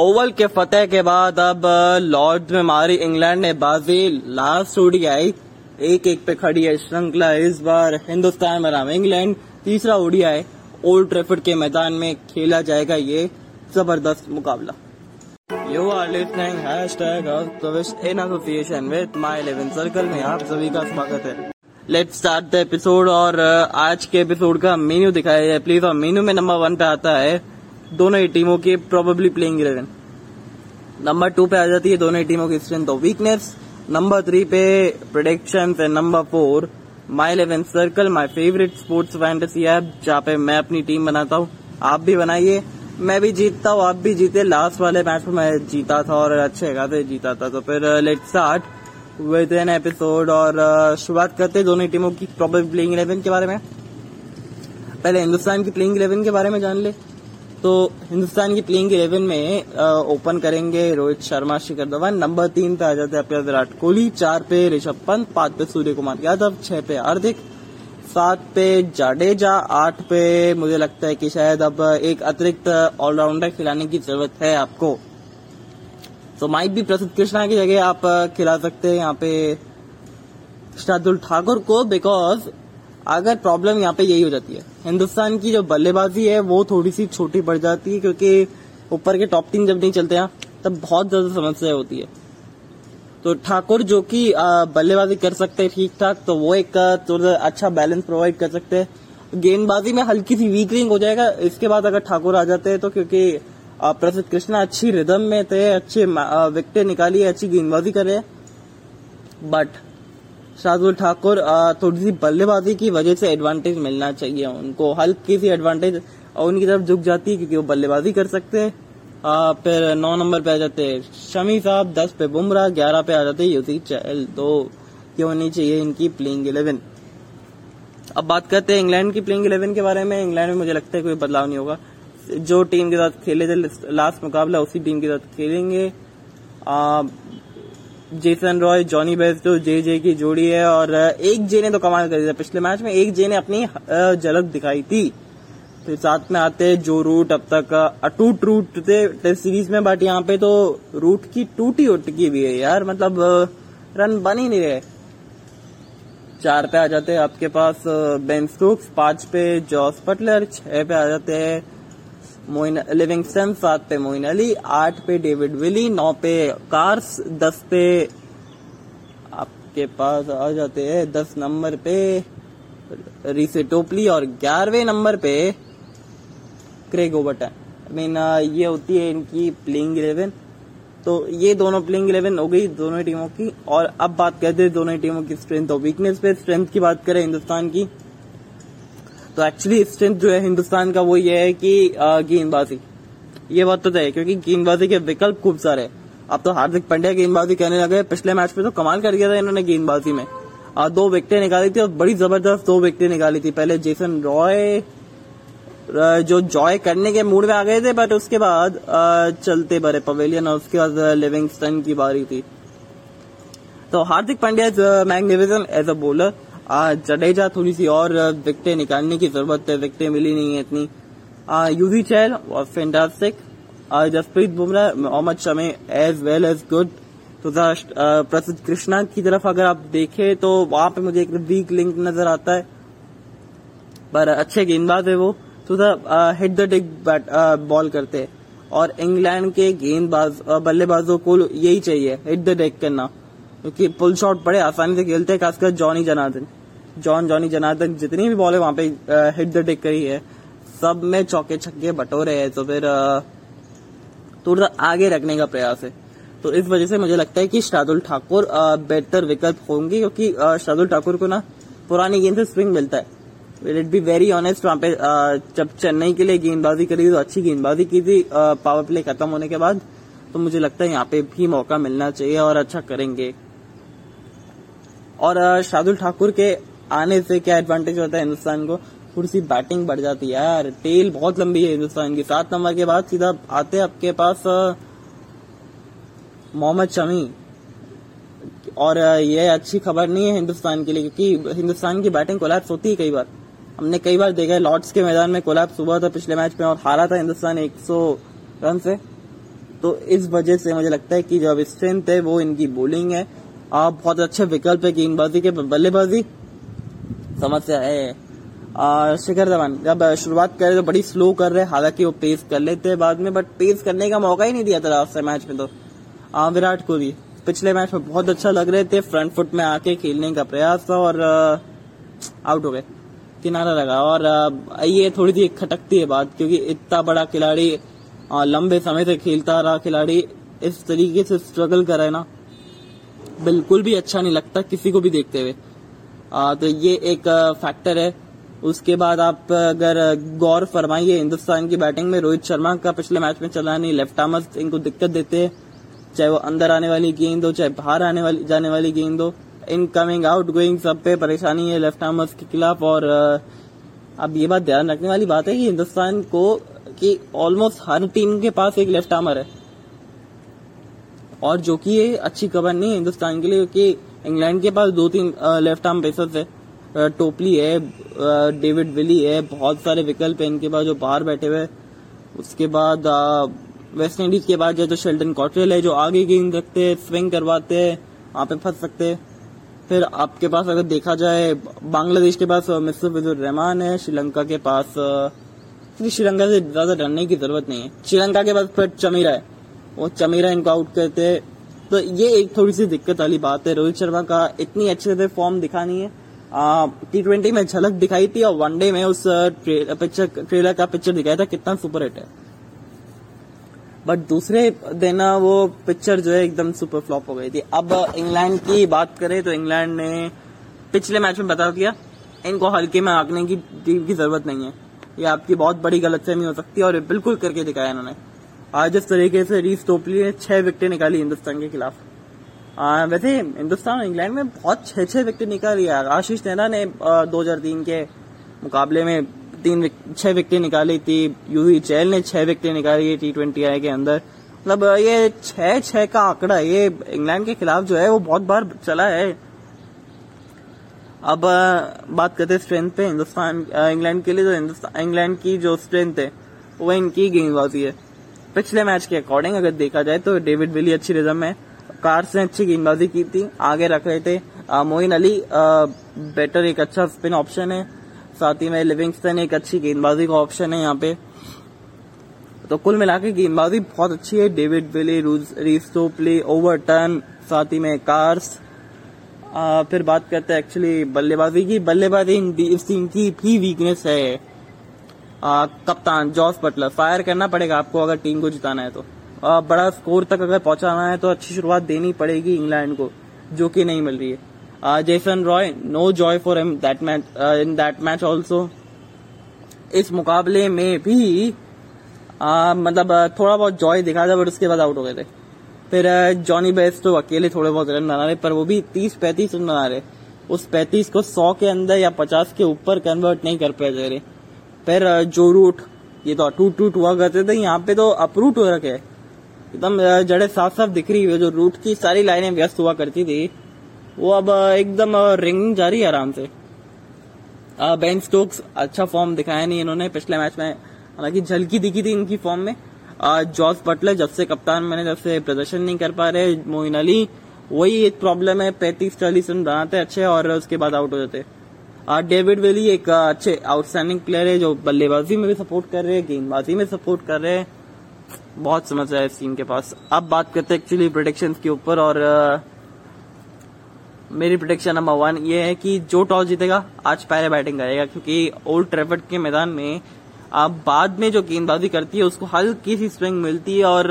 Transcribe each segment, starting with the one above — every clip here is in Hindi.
ओवल के फतेह के बाद अब लॉर्ड में मारी इंग्लैंड ने बाजी, लास्ट ओडीआई एक एक पे खड़ी है श्रृंखला इस बार हिंदुस्तान बनाम इंग्लैंड तीसरा ओडीआई, ओल्ड ट्रेफर्ड के मैदान में खेला जाएगा ये ज़बरदस्त मुकाबला। You are listening hashtag in association with My Eleven Circle में आप सभी का स्वागत है। लेट स्टार्ट द एपिसोड और आज के एपिसोड का मेन्यू दिखाया जाए। प्लीज़ और मेन्यू में नंबर वन पे आता है, दोनों ही टीमों की probably playing eleven number two पे आ जाती है दोनों टीमों की स्ट्रेंथ और वीकनेस नंबर थ्री पे prediction and number four My Eleven Circle my favourite sports fantasy app जहाँ पे मैं अपनी टीम बनाता हूँ। आप भी बनाइए। मैं भी जीतता हूँ आप भी जीते। लास्ट वाले मैच में मैं जीता था और अच्छे खाते जीता था। तो फिर let start with an episode और uh, शुरुआत करते दोनों टीमों की प्रॉपर प्लेइंग इलेवन के बारे में। पहले हिंदुस्तान की प्लेइंग इलेवन के बारे में जान ले। तो हिंदुस्तान की प्लेइंग इलेवन में ओपन करेंगे रोहित शर्मा, शिखर धवन। नंबर तीन पे आ जाते हैं अपने विराट कोहली, चार पे ऋषभ पंत, पाँच पे सूर्य कुमार यादव, छह पे हार्दिक, सात पे जाडेजा, आठ पे मुझे लगता है कि शायद अब एक अतिरिक्त ऑलराउंडर खिलाने की ज़रूरत है आपको। तो माइक भी प्रसिद्ध कृष्णा की जगह आप खिला सकते हैं यहाँ पे। शार्दुल ठाकुर को बिकॉज़ अगर प्रॉब्लम यहाँ पे यही हो जाती है। हिंदुस्तान की जो बल्लेबाजी है, वो थोड़ी सी छोटी पड़ जाती है क्योंकि ऊपर के टॉप टीम जब नहीं चलते हैं, तब बहुत ज़्यादा समस्या होती है। तो ठाकुर जो कि बल्लेबाजी कर सकते हैं ठीक ठाक तो वो एक थोड़ा अच्छा बैलेंस प्रोवाइड कर सकते हैं। गेंदबाजी में हल्की सी वीकरिंग हो जाएगा, इसके बाद अगर ठाकुर आ जाते हैं तो क्योंकि प्रसिद्ध कृष्णा अच्छी रिदम में थे, अच्छे विकेटें निकाली अच्छी गेंदबाजी करे बट शार्दुल ठाकुर थोड़ी सी बल्लेबाजी की वजह से एडवांटेज मिलना चाहिए उनको। हल्की सी एडवांटेज उनकी तरफ़ झुक जाती है क्योंकि वो बल्लेबाजी कर सकते हैं। फिर नौ नंबर पे आ जाते हैं शमी साहब, दस पे बुमराह, ग्यारह पे आ जाते हैं यूसी चहल तो ये होनी चाहिए इनकी प्लेइंग इलेवन अब बात करते हैं इंग्लैंड की प्लेइंग इलेवन के बारे में। इंग्लैंड में मुझे लगता है कोई बदलाव नहीं होगा। जो टीम के साथ खेले थे लास्ट मुकाबला, उसी टीम के साथ खेलेंगे। जेसन रॉय, जॉनी बेस्ट जो जे जे की जोड़ी है और एक जे ने तो कमाल कर दिया पिछले मैच में एक जे ने अपनी झलक दिखाई थी। फिर साथ में आते जो रूट, अब तक अटूट रूट थे टेस्ट सीरीज़ में बट यहाँ पे तो रूट की टूटी उटकी भी है यार। मतलब रन बन ही नहीं रहे। चार पे आ जाते हैं आपके पास बेन स्टोक्स, पाँच पे जॉस पटलर छह पे आ जाते हैं मोइन लिविंगस्टन, सात पे मोइन अली, आठ पे डेविड विली, नौ पे कार्स, दस पे आपके पास आ जाते हैं दस नंबर पे रीसे टोपली और ग्यारहवें नंबर पे क्रेग ओबर्टन आई मीन ये होती है इनकी प्लेइंग इलेवन तो ये दोनों प्लेइंग इलेवन हो गई दोनों टीमों की। और अब बात करते हैं दोनों टीमों की स्ट्रेंथ और वीकनेस पे। स्ट्रेंथ की बात करें हिंदुस्तान की तो एक्चुअली स्ट्रेंथ जो है हिंदुस्तान का वो ये है कि गेंदबाजी। ये बात तो है क्योंकि गेंदबाजी के विकल्प खूब सारे अब तो हार्दिक पांड्या गेंदबाजी करने लगे पिछले मैच में तो कमाल कर दिया था इन्होंने गेंदबाजी में। आ, दो विकेटें निकाली थी और बड़ी ज़बरदस्त दो विकेटें निकाली थी। पहले जेसन रॉय जो जॉय करने के मूड में आ गए थे बट उसके बाद चलते बड़े पवेलियन और उसके बाद लिविंगस्टन की बारी थी। तो Hardik Pandya is magnificent as a bowler Jadeja थोड़ी सी और विकटें निकालने की ज़रूरत है, विकटें मिली नहीं है इतनी। यूवी चैल और fantastic Jasprit Bumrah, Mohammed Shami as well as good तो प्रसिद्ध कृष्णा की तरफ़ अगर आप देखें तो वहाँ पे मुझे एक वीक लिंक नज़र आता है। पर अच्छे गेंदबाज है वो। तो हिट द डिग बॉल करते हैं। और इंग्लैंड के गेंदबाज बल्लेबाजों को यही चाहिए हिट द डेक करना। क्योंकि पुल शॉट बड़े आसानी से खेलते हैं, खासकर Jonny Janardan. John, Jonny Janardan जितनी भी बॉल है वहाँ पे हिट द डेक करी है। सब में चौके छक्के बटोरे हैं तो फिर थोड़ा आगे रखने का प्रयास है। तो इस वजह से मुझे लगता है कि शार्दुल ठाकुर बेहतर विकल्प होंगे, क्योंकि शार्दुल ठाकुर को ना पुरानी गेंद से स्विंग मिलता है। Will it be very honest वहाँ पे जब चेन्नई के लिए गेंदबाजी करी तो अच्छी गेंदबाजी की थी पावर प्ले खत्म होने के बाद तो मुझे लगता है यहाँ पे भी मौका मिलना चाहिए और अच्छा करेंगे। और शार्दुल ठाकुर के आने से क्या एडवांटेज होता है हिंदुस्तान को? थोड़ी सी बैटिंग बढ़ जाती है यार। टेल बहुत लंबी है हिंदुस्तान की। सात नंबर के बाद सीधा आते आपके पास मोहम्मद शमी। और ये अच्छी खबर नहीं है हिंदुस्तान के लिए क्योंकि हिंदुस्तान की बैटिंग कोलैप्स होती है कई बार। हमने कई बार देखा है लॉर्ड्स के मैदान में कोलैप्स हुआ था पिछले मैच में और हारा था हिंदुस्तान 100 रन से। तो इस वजह से मुझे लगता है कि जो स्ट्रेंथ है वो इनकी बॉलिंग है। आप बहुत अच्छे विकल्प है गेंदबाजी के, बल्लेबाजी। समस्या है। शिखर धवन जब शुरुआत करे तो बड़ी स्लो कर रहे हालाँकि वो पेस कर लेते हैं बाद में बट पेस करने का मौका ही नहीं दिया था लास्ट मैच में तो। आ, विराट कोहली पिछले मैच में बहुत अच्छा लग रहे थे फ्रंट फुट में आके खेलने का प्रयास था और आउट हो गए किनारा लगा। और ये थोड़ी सी खटकती है बात क्योंकि इतना बड़ा खिलाड़ी लंबे समय से खेलता रहा खिलाड़ी इस तरीके से स्ट्रगल कर रहा है ना बिल्कुल भी अच्छा नहीं लगता किसी को भी देखते हुए। तो ये एक फैक्टर है। उसके बाद आप अगर गौर फरमाइए, हिंदुस्तान की बैटिंग में रोहित शर्मा का पिछले मैच में चला नहीं। लेफ़्ट आर्मर्स इनको दिक्कत देते हैं। चाहे वो अंदर आने वाली गेंद हो, चाहे बाहर आने वाली, जाने वाली गेंद हो। इनकमिंग आउट गोइंग सब पे परेशानी है लेफ़्ट आर्मर्स के खिलाफ। और अब ये बात ध्यान रखने वाली बात है कि हिंदुस्तान को, कि ऑलमोस्ट हर टीम के पास एक लेफ़्ट आर्मर है। और जो कि ये अच्छी खबर नहीं है हिंदुस्तान के लिए क्योंकि इंग्लैंड के पास दो तीन लेफ़्ट आर्म पेसर्स है। टोपली है डेविड विली है, बहुत सारे विकल्प है इनके पास जो बाहर बैठे हुए उसके बाद वेस्ट इंडीज के बाद जो तो शेल्टन कॉटरेल है, जो आगे गेंद रखते हैं स्विंग करवाते हैं, वहाँ पे फंस सकते हैं। फिर आपके पास अगर देखा जाए, बांग्लादेश के पास मिस्टर रहमान है, श्रीलंका के पास श्रीलंका से ज़्यादा डरने की ज़रूरत नहीं है। श्रीलंका के पास फिर चमीरा है। वो चमीरा इनको आउट करते हैं। तो ये एक थोड़ी सी दिक्कत वाली बात है। रोहित शर्मा का इतनी अच्छे से फॉर्म दिखा नहीं है टी ट्वेंटी में झलक दिखाई थी और वनडे में उस पिक्चर ट्रेलर का पिक्चर दिखाया था। कितना सुपर हिट है। बट दूसरे दिन वो पिक्चर जो है एकदम सुपर फ्लॉप हो गई थी। अब इंग्लैंड की बात करें तो इंग्लैंड ने पिछले मैच में बता दिया इनको हल्के में आंकने की टीम की ज़रूरत नहीं है। ये आपकी बहुत बड़ी गलतफहमी हो सकती है और बिल्कुल करके दिखाया इन्होंने। आज जिस तरीके से रीस टोपली ने छह विकेटें निकाली हिंदुस्तान के खिलाफ। आ, वैसे हिंदुस्तान और इंग्लैंड में बहुत छह छह विकेट निकाली है आशीष नेहरा ने दो हज़ार तीन के मुकाबले में तीन छह विकेट निकाली थी। यूवी चैल ने छह विकेट निकाली है टी ट्वेंटी आई के अंदर। मतलब ये छह छह का आंकड़ा ये इंग्लैंड के खिलाफ जो है वो बहुत बार चला है। अब बात करते हैं स्ट्रेंथ पे। हिंदुस्तान इंग्लैंड के लिए जो हिंदुस्तान इंग्लैंड की जो स्ट्रेंथ है वो इनकी गेंदबाजी है। पिछले मैच के अकॉर्डिंग अगर देखा जाए तो डेविड विली अच्छी रिजम में कार्स ने अच्छी गेंदबाजी की थी आगे रख रहे थे मोइन अली बेटर एक अच्छा स्पिन ऑप्शन है साथ ही में लिविंगस्टन एक अच्छी गेंदबाजी का ऑप्शन है यहाँ पे। तो कुल मिला के गेंदबाजी बहुत अच्छी है David Willey Reece Topley Overton साथ ही में कार्स आ, फिर बात करते हैं एक्चुअली बल्लेबाजी की बल्लेबाजी इस टीम की भी वीकनेस है। आ, कप्तान जॉस बटलर फायर करना पड़ेगा आपको अगर टीम को जिताना है तो। आ, बड़ा स्कोर तक अगर पहुंचाना है तो अच्छी शुरुआत देनी पड़ेगी इंग्लैंड को जो कि नहीं मिल रही है। Jason Roy no joy for him that match in that match also इस मुकाबले में भी आ, मतलब थोड़ा बहुत जॉय दिखा था बट उसके बाद आउट हो गए थे। फिर जॉनी बेस्ट तो अकेले थोड़े बहुत रन बना रहे पर वो भी तीस पैंतीस रन बना रहे। उस पैंतीस को सौ के अंदर या पचास के ऊपर कन्वर्ट नहीं कर पाए रहे। फिर जो रूट ये तो टूट टूट हुआ करते थे, यहाँ पे तो अपरूट हो रखे एकदम जड़े साफ़ साफ़ दिख रही है, जो रूट की सारी लाइनें व्यस्त हुआ करती थी। वो अब एकदम रिंग जा रही है आराम से। बेन स्टोक्स अच्छा फॉर्म दिखाया नहीं इन्होंने पिछले मैच में। हालाँकि झलकी दिखी थी इनकी फॉर्म में। जॉर्ज बटलर जब से कप्तान मैंने जब से प्रदर्शन नहीं कर पा रहे, मोइन अली, वही एक प्रॉब्लम है, पैंतीस चालीस रन बनाते, अच्छे, और उसके बाद आउट हो जाते। डेविड वेली एक अच्छे आउटस्टैंडिंग प्लेयर है जो बल्लेबाजी में भी सपोर्ट कर रहे हैं, गेंदबाजी में सपोर्ट कर रहे हैं। बहुत समस्या है इस टीम के पास। अब बात करते हैं एक्चुअली प्रोडिक्शन के ऊपर और मेरी प्रोडिक्शन नंबर वन ये है कि जो टॉस जीतेगा, आज पहले बैटिंग करेगा, क्योंकि ओल्ड ट्रेफर्ड के मैदान में आप बाद में जो गेंदबाजी करती है, उसको हल्की सी स्विंग मिलती है और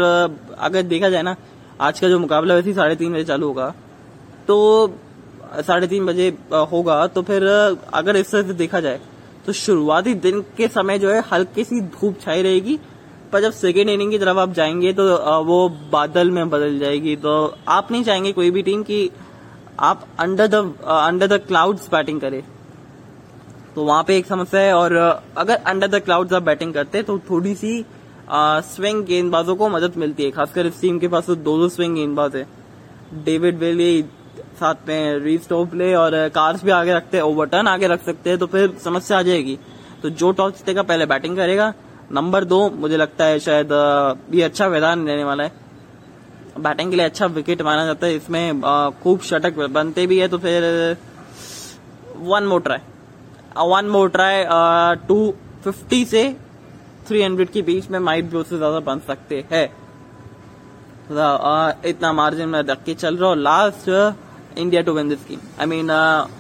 अगर देखा जाए ना, आज का जो मुकाबला वैसे साढ़े तीन बजे चालू होगा। तो साढ़े तीन बजे होगा तो फिर अगर इस तरह से देखा जाए तो शुरुआती दिन के समय जो है, हल्की सी धूप छाई रहेगी, पर जब सेकेंड इनिंग की तरफ़ आप जाएँगे तो वो बादल में बदल जाएगी। तो आप नहीं चाहेंगे कोई भी टीम की आप under the under the clouds batting करें। तो वहाँ पे एक समस्या है, और अगर अंडर द क्लाउड्स आप बैटिंग करते तो थोड़ी सी स्विंग गेंदबाजों को मदद मिलती है, खासकर इस टीम के पास तो दो दो स्विंग गेंदबाज है। डेविड वेली साथ में रीव स्टोपले और कार्स भी आगे रखते हैं ओवरटर्न आगे रख सकते हैं तो फिर समस्या आ जाएगी। तो जो टॉस जीतेगा, पहले बैटिंग करेगा। नंबर दो, मुझे लगता है शायद ये अच्छा मैदान रहने वाला है। बैटिंग के लिए अच्छा विकेट माना जाता है। इसमें खूब शटक बनते भी है तो फिर one more try one more try two fifty से थ्री हंड्रेड के बीच में माइट भी उससे ज़्यादा बन सकते हैं। इतना मार्जिन में रख के चल रहा हूँ। Last India to win this game I mean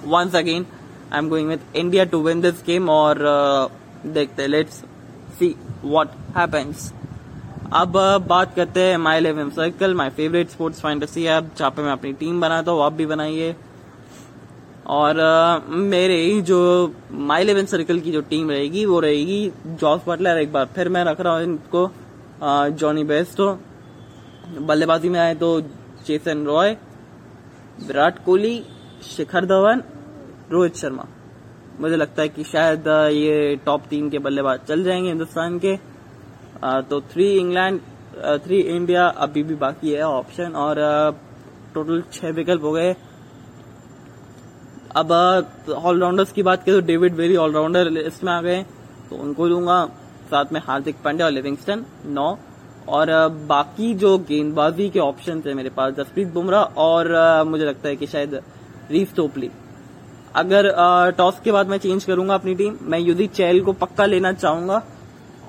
once again I am going with India to win this game और uh, देखते लेट्स सी व्हाट हैपेंस अब बात करते हैं My Eleven Circle my favourite sports fantasy app जहाँ पे मैं अपनी टीम बनाता हूँ आप भी बनाइए. और uh, मेरे जो माई इलेवन सर्कल की जो टीम रहेगी वो रहेगी जॉस बटलर एक बार फिर मैं रख रहा हूँ इनको जॉनी बेस्ट बल्लेबाजी में आए तो चेतन रॉय विराट कोहली, शिखर धवन, रोहित शर्मा। मुझे लगता है कि शायद ये टॉप तीन के बल्लेबाज चल जाएँगे हिंदुस्तान के। तो थ्री इंग्लैंड थ्री इंडिया अभी भी बाकी है ऑप्शन और टोटल छह विकल्प हो गए। अब ऑलराउंडर्स की बात करें तो डेविड वेरी ऑलराउंडर लिस्ट में आ गए तो उनको दूँगा। साथ में हार्दिक पांड्या और लिविंगस्टन नौ। और बाकी जो गेंदबाजी के ऑप्शन थे मेरे पास, जसप्रीत बुमराह और मुझे लगता है कि शायद रीफ टोपली अगर टॉस के बाद मैं चेंज करूँगा अपनी टीम मैं युदी चैल को पक्का लेना चाहूँगा।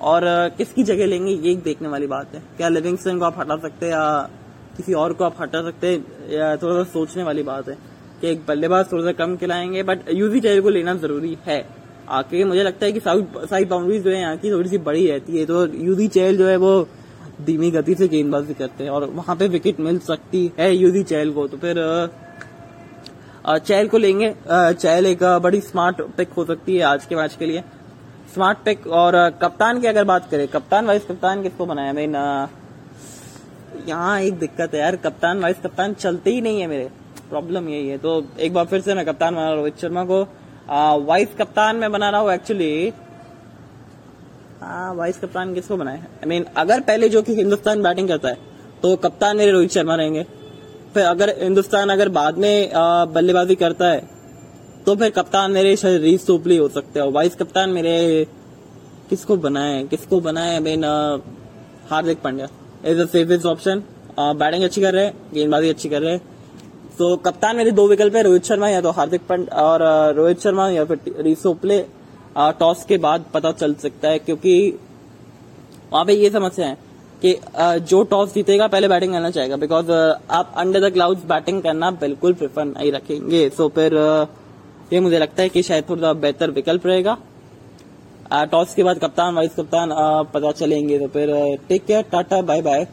और किसकी जगह लेंगे ये एक देखने वाली बात है। क्या लिविंगस्टन को आप हटा सकते हैं या किसी और को आप हटा सकते हैं थोड़ा सा सोचने वाली बात है कि एक बल्लेबाज थोड़ा सा कम खिलाएँगे बट यूजी चैल को लेना ज़रूरी है। आके मुझे लगता है कि साउथ साइड बाउंड्रीज जो है यहाँ की थोड़ी सी बड़ी रहती है तो यूजी चैल जो है वो धीमी गति से गेंदबाजी करते हैं और वहाँ पे विकेट मिल सकती है यूजी चैल को। तो फिर चैल को लेंगे। चैल एक बड़ी स्मार्ट पिक हो सकती है आज के मैच के लिए। स्मार्ट पिक और कप्तान की अगर बात करें, कप्तान वाइस कप्तान किसको बनाया? मैं यहाँ एक दिक्कत है यार। कप्तान वाइस कप्तान चलते ही नहीं है मेरे। प्रॉब्लम यही है। तो एक बार फिर से मैं कप्तान बना रहा हूँ रोहित शर्मा को। वाइस कप्तान में बना रहा हूँ एक्चुअली वाइस कप्तान किसको बनाए? आई मीन अगर पहले जो कि हिंदुस्तान बैटिंग करता है तो कप्तान मेरे रोहित शर्मा रहेंगे। फिर अगर हिंदुस्तान अगर बाद में बल्लेबाजी करता है तो फिर कप्तान मेरे रीस सोपली हो सकते हैं। वाइस कप्तान मेरे किसको बनाए? किसको बनाए? I mean Hardik Pandya. Is the safest option batting अच्छी कर रहे हैं, गेंदबाजी अच्छी कर रहे हैं। तो कप्तान मेरे दो विकल्प है, रोहित शर्मा या तो हार्दिक पांड्या, और रोहित शर्मा या फिर रीसोपले टॉस के बाद पता चल सकता है, क्योंकि वहाँ पे ये समस्या है कि जो टॉस जीतेगा, पहले बैटिंग करना चाहेगा बिकॉज़ आप अंडर द क्लाउड्स बैटिंग करना बिल्कुल प्रेफर नहीं रखेंगे। सो फिर ये मुझे लगता है कि शायद थोड़ा बेहतर विकल्प रहेगा। टॉस के बाद कप्तान वाइस कप्तान पता चलेंगे। तो फिर take care tata bye bye